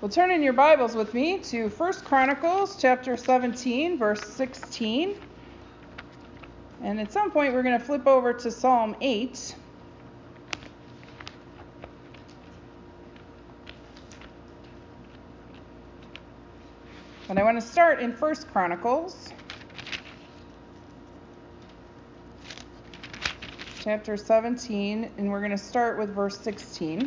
Well, turn in your Bibles with me to 1 Chronicles chapter 17, verse 16. And at some point, we're going to flip over to Psalm 8. And I want to start in 1 Chronicles chapter 17, and we're going to start with verse 16.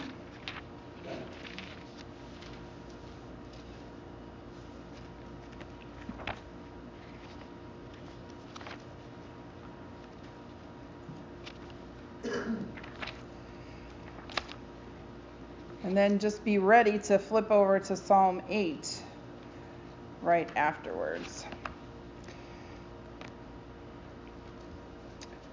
And then just be ready to flip over to Psalm 8 right afterwards.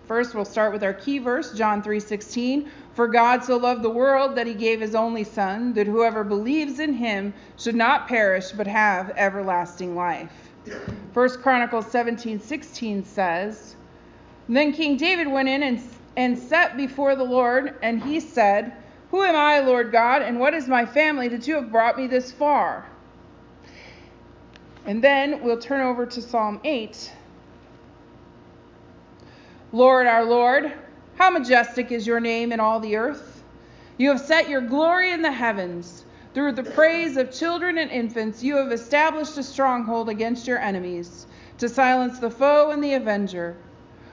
First, we'll start with our key verse, John 3:16. For God so loved the world that he gave his only son, that whoever believes in him should not perish but have everlasting life. First Chronicles 17:16 says, Then King David went in and, and sat before the Lord, and he said, who am I, Lord God, and what is my family that you have brought me this far? And then we'll turn over to Psalm 8. Lord, our Lord, how majestic is your name in all the earth. You have set your glory in the heavens. Through the praise of children and infants, you have established a stronghold against your enemies, to silence the foe and the avenger.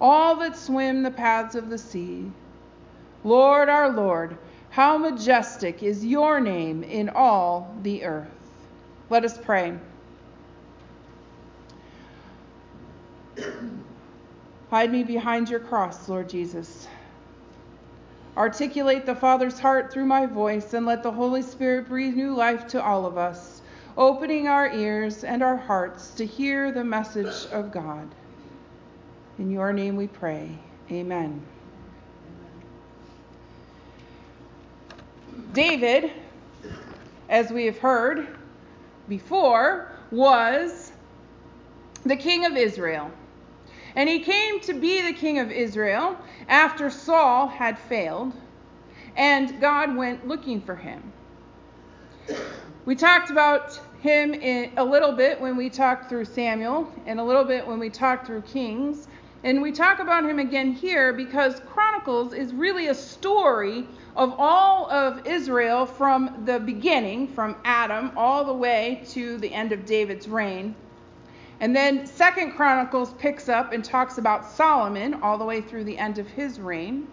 all that swim the paths of the sea. Lord our Lord, how majestic is your name in all the earth. Let us pray. Hide me behind your cross, Lord Jesus. Articulate the Father's heart through my voice, and let the Holy Spirit breathe new life to all of us, opening our ears and our hearts to hear the message of God. In your name we pray. Amen. David, as we have heard before, was the king of Israel. And he came to be the king of Israel after Saul had failed, and God went looking for him. We talked about him a little bit when we talked through Samuel, and a little bit when we talked through Kings. And we talk about him again here because Chronicles is really a story of all of Israel from the beginning, from Adam all the way to the end of David's reign. And then Second Chronicles picks up and talks about Solomon all the way through the end of his reign.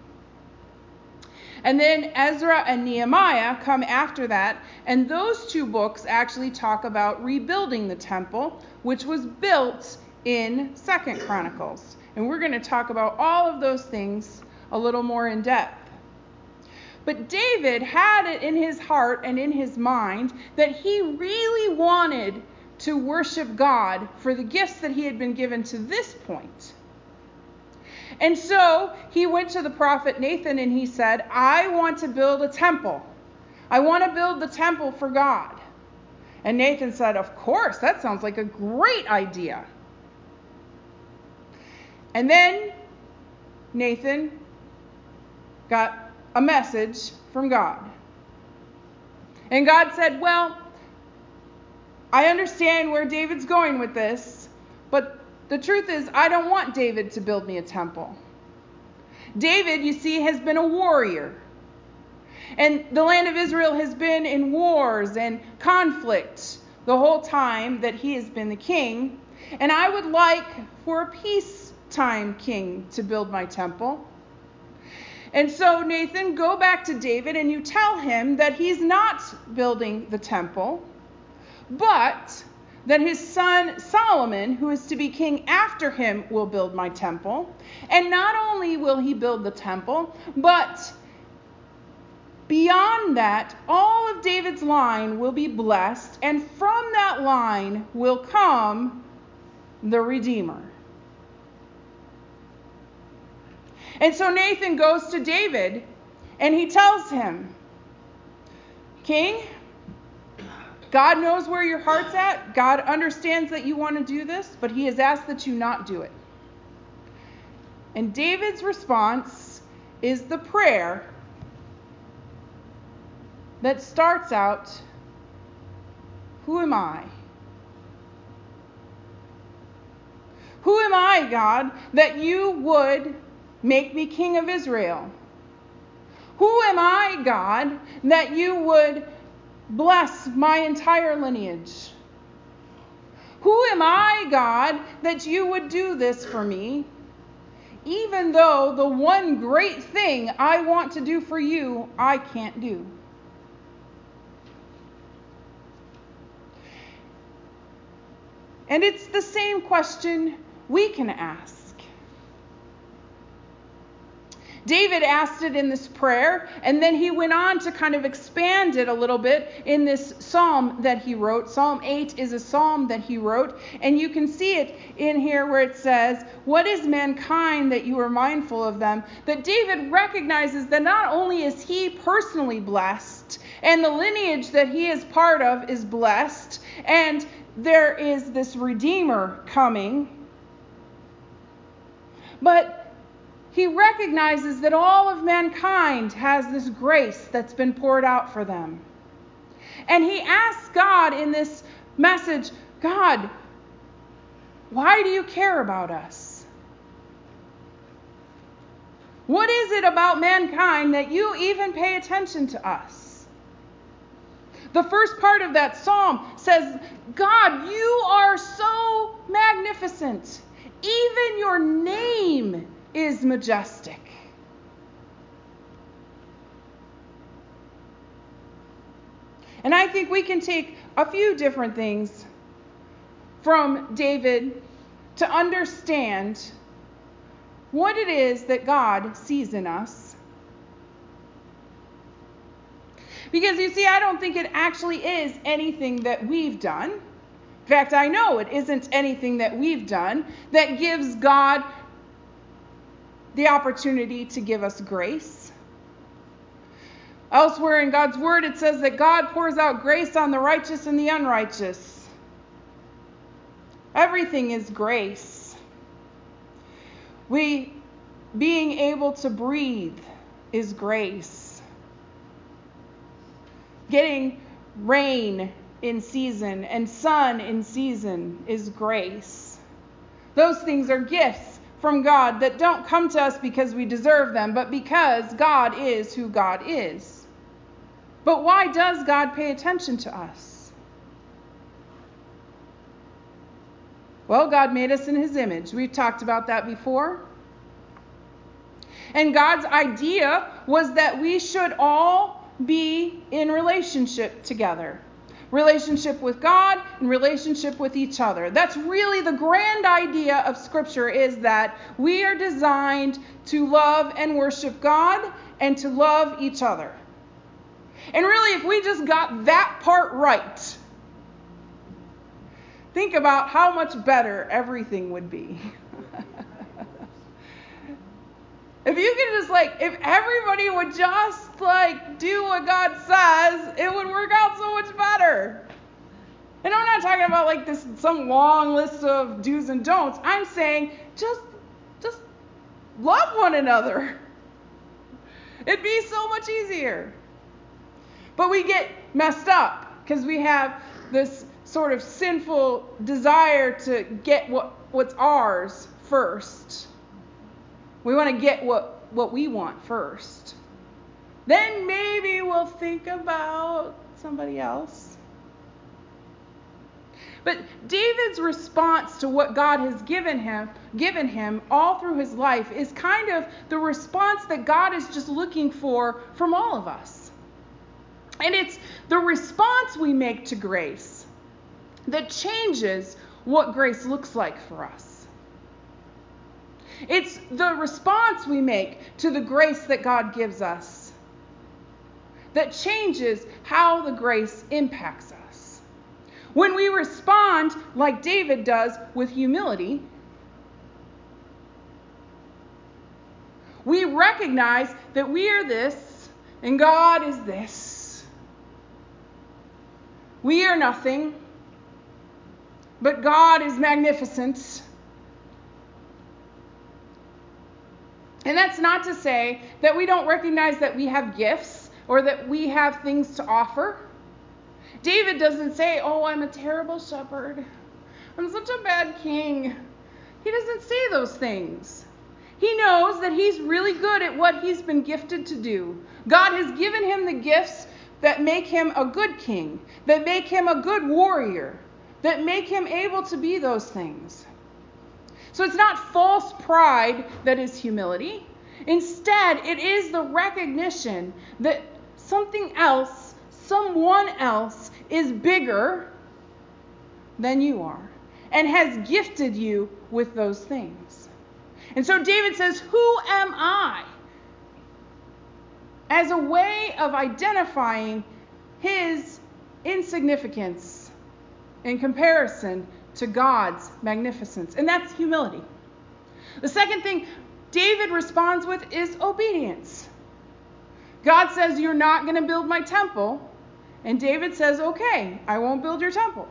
And then Ezra and Nehemiah come after that, and those two books actually talk about rebuilding the temple, which was built in Second Chronicles. And we're going to talk about all of those things a little more in depth. But David had it in his heart and in his mind that he really wanted to worship God for the gifts that he had been given to this point. And so he went to the prophet Nathan and he said, I want to build a temple. I want to build the temple for God. And Nathan said, Of course, that sounds like a great idea. And then Nathan got a message from God. And God said, Well, I understand where David's going with this, but the truth is, I don't want David to build me a temple. David, you see, has been a warrior. And the land of Israel has been in wars and conflict the whole time that he has been the king. And I would like for a peace time king to build my temple. And so, Nathan, go back to David and you tell him that he's not building the temple, but that his son Solomon, who is to be king after him, will build my temple. And not only will he build the temple, but beyond that, all of David's line will be blessed, and from that line will come the Redeemer. And so Nathan goes to David and he tells him, King, God knows where your heart's at. God understands that you want to do this, but he has asked that you not do it. And David's response is the prayer that starts out Who am I? Who am I, God, that you would make me king of Israel? Who am I, God, that you would bless my entire lineage? Who am I, God, that you would do this for me? Even though the one great thing I want to do for you, I can't do. And it's the same question we can ask. David asked it in this prayer, and then he went on to kind of expand it a little bit in this psalm that he wrote. Psalm 8 is a psalm that he wrote, and you can see it in here where it says, What is mankind that you are mindful of them? That David recognizes that not only is he personally blessed, and the lineage that he is part of is blessed, and there is this Redeemer coming, but he recognizes that all of mankind has this grace that's been poured out for them. And he asks God in this message God, why do you care about us? What is it about mankind that you even pay attention to us? The first part of that psalm says, God, you are so magnificent. Even your name is majestic. And I think we can take a few different things from David to understand what it is that God sees in us. Because you see, I don't think it actually is anything that we've done. In fact, I know it isn't anything that we've done that gives God the opportunity to give us grace. Elsewhere in God's Word, it says that God pours out grace on the righteous and the unrighteous. Everything is grace. We being able to breathe is grace. Getting rain in season and sun in season is grace. Those things are gifts from God that don't come to us because we deserve them, but because God is who God is. But why does God pay attention to us? Well, God made us in his image. We've talked about that before. And God's idea was that we should all be in relationship together relationship with God and relationship with each other. That's really the grand idea of Scripture is that we are designed to love and worship God and to love each other. And really, if we just got that part right, think about how much better everything would be. if you could just like, if everybody would just like do what God says, it would work out so much better. And I'm not talking about like this some long list of do's and don'ts. I'm saying just just love one another. It'd be so much easier. But we get messed up because we have this sort of sinful desire to get what, what's ours first. We want to get what, what we want first. Then maybe we'll think about somebody else. But David's response to what God has given him, given him all through his life is kind of the response that God is just looking for from all of us. And it's the response we make to grace that changes what grace looks like for us. It's the response we make to the grace that God gives us that changes how the grace impacts us. When we respond like David does with humility, we recognize that we are this and God is this. We are nothing, but God is magnificent. And that's not to say that we don't recognize that we have gifts or that we have things to offer. David doesn't say, Oh, I'm a terrible shepherd. I'm such a bad king. He doesn't say those things. He knows that he's really good at what he's been gifted to do. God has given him the gifts that make him a good king, that make him a good warrior, that make him able to be those things. So it's not false pride that is humility. Instead, it is the recognition that something else, someone else, is bigger than you are and has gifted you with those things. And so David says, Who am I? As a way of identifying his insignificance in comparison to God's magnificence. And that's humility. The second thing David responds with is obedience. God says, You're not going to build my temple. And David says, Okay, I won't build your temple.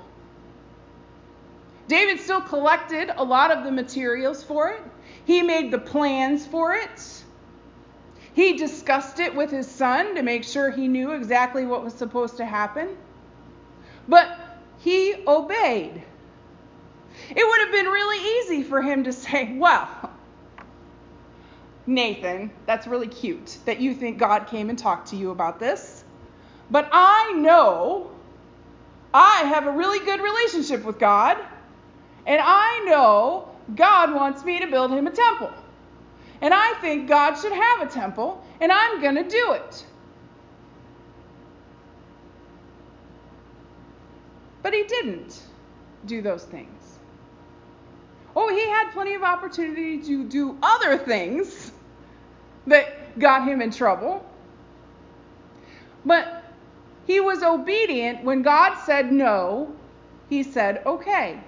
David still collected a lot of the materials for it, he made the plans for it. He discussed it with his son to make sure he knew exactly what was supposed to happen. But he obeyed. It would have been really easy for him to say, Well, Nathan, that's really cute that you think God came and talked to you about this. But I know I have a really good relationship with God, and I know God wants me to build him a temple. And I think God should have a temple, and I'm going to do it. But he didn't do those things. Oh, he had plenty of opportunity to do other things that got him in trouble. But he was obedient when God said no, he said okay.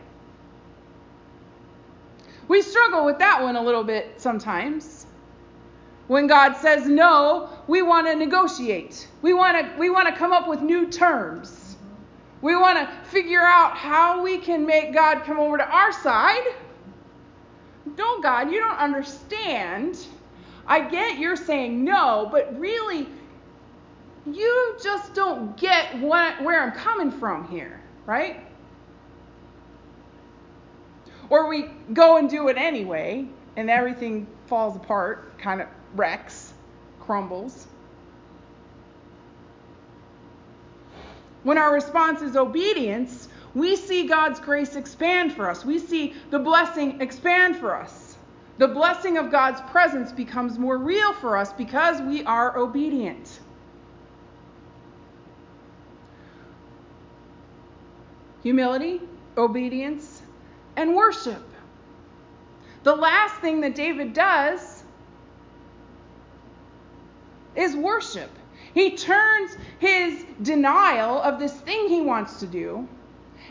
We struggle with that one a little bit sometimes. When God says no, we want to negotiate. We want to we want to come up with new terms. We want to figure out how we can make God come over to our side no, God, you don't understand. I get you're saying no, but really, you just don't get what, where I'm coming from here, right? Or we go and do it anyway, and everything falls apart, kind of wrecks, crumbles. When our response is obedience, we see God's grace expand for us. We see the blessing expand for us. The blessing of God's presence becomes more real for us because we are obedient. Humility, obedience, and worship. The last thing that David does is worship. He turns his denial of this thing he wants to do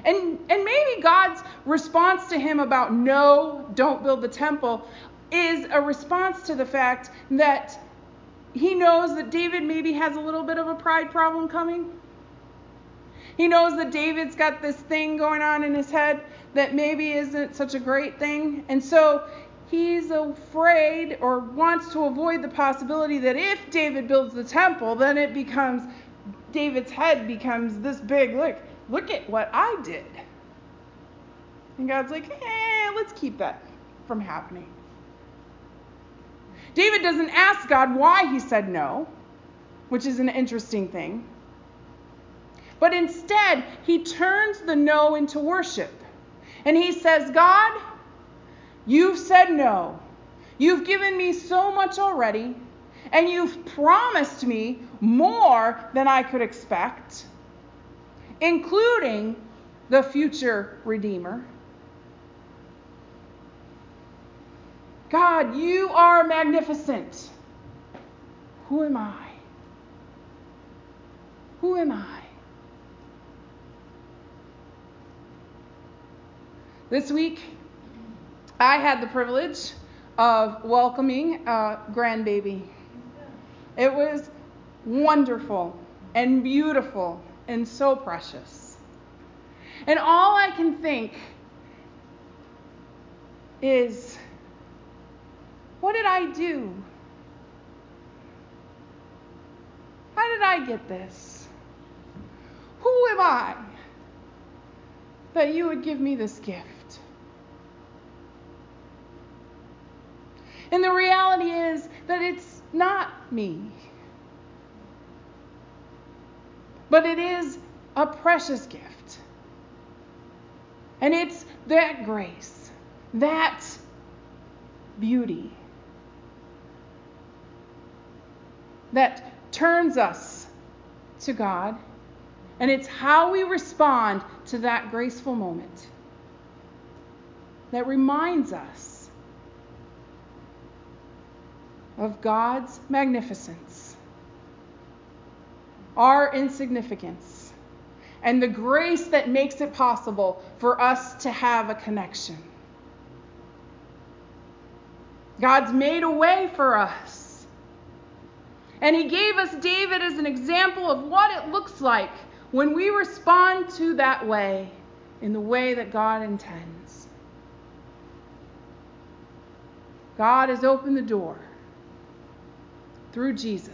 and, and maybe God's response to him about no, don't build the temple is a response to the fact that he knows that David maybe has a little bit of a pride problem coming. He knows that David's got this thing going on in his head that maybe isn't such a great thing. And so he's afraid or wants to avoid the possibility that if David builds the temple, then it becomes David's head becomes this big. Look, look at what I did. And God's like, let's keep that from happening. David doesn't ask God why he said no, which is an interesting thing. But instead, he turns the no into worship. And he says, God, you've said no. You've given me so much already, and you've promised me more than I could expect including the future Redeemer. God, you are magnificent. Who am I? Who am I? This week, I had the privilege of welcoming a grandbaby. It was wonderful and beautiful and so precious. And all I can think is, what did I do? How did I get this? Who am I that you would give me this gift? And the reality is that it's not me. But it is a precious gift. And it's that grace, that beauty that turns us to God. And it's how we respond to that graceful moment that reminds us of God's magnificence, our insignificance, and the grace that makes it possible for us to have a connection. God's made a way for us. And He gave us David as an example of what it looks like when we respond to that way in the way that God intends. God has opened the door through Jesus.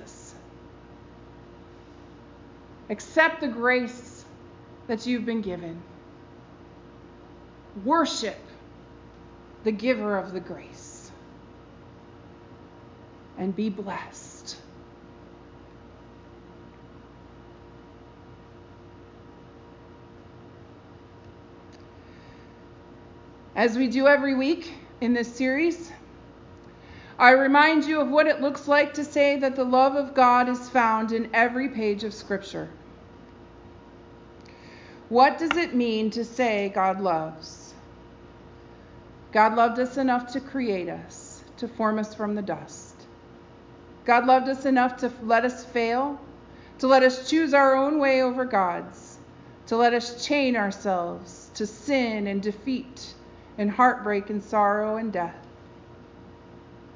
Accept the grace that you've been given. Worship the giver of the grace. And be blessed. As we do every week in this series, I remind you of what it looks like to say that the love of God is found in every page of Scripture. What does it mean to say God loves? God loved us enough to create us, to form us from the dust. God loved us enough to let us fail, to let us choose our own way over God's, to let us chain ourselves to sin and defeat and heartbreak and sorrow and death.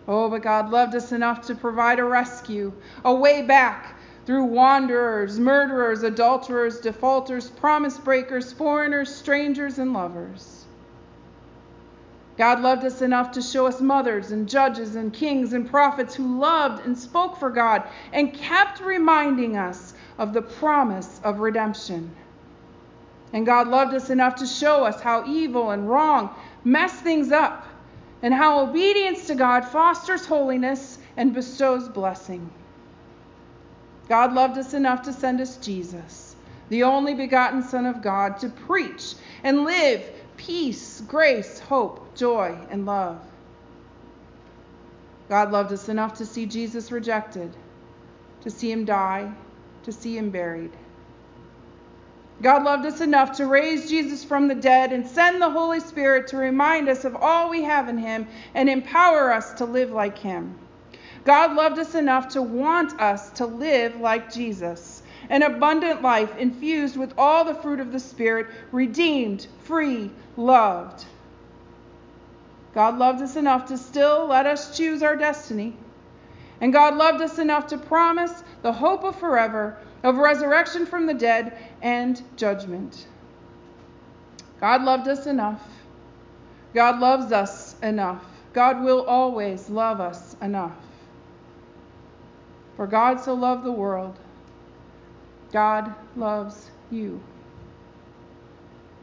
Oh, but God loved us enough to provide a rescue, a way back through wanderers, murderers, adulterers, defaulters, promise breakers, foreigners, strangers, and lovers. God loved us enough to show us mothers and judges and kings and prophets who loved and spoke for God and kept reminding us of the promise of redemption. And God loved us enough to show us how evil and wrong mess things up and how obedience to God fosters holiness and bestows blessing. God loved us enough to send us Jesus, the only begotten Son of God, to preach and live peace, grace, hope, joy, and love. God loved us enough to see Jesus rejected, to see him die, to see him buried. God loved us enough to raise Jesus from the dead and send the Holy Spirit to remind us of all we have in Him and empower us to live like Him. God loved us enough to want us to live like Jesus, an abundant life infused with all the fruit of the Spirit, redeemed, free, loved. God loved us enough to still let us choose our destiny. And God loved us enough to promise the hope of forever of resurrection from the dead and judgment. God loved us enough. God loves us enough. God will always love us enough. For God so loved the world, God loves you.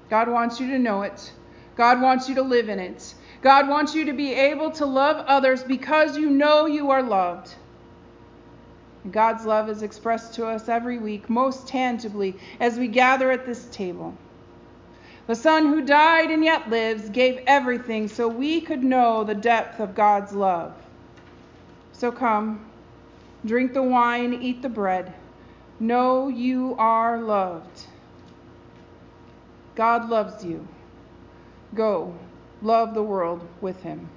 God wants you to know it. God wants you to live in it. God wants you to be able to love others because you know you are loved. God's love is expressed to us every week, most tangibly, as we gather at this table. The Son who died and yet lives gave everything so we could know the depth of God's love. So come, drink the wine, eat the bread. Know you are loved. God loves you. Go, love the world with him.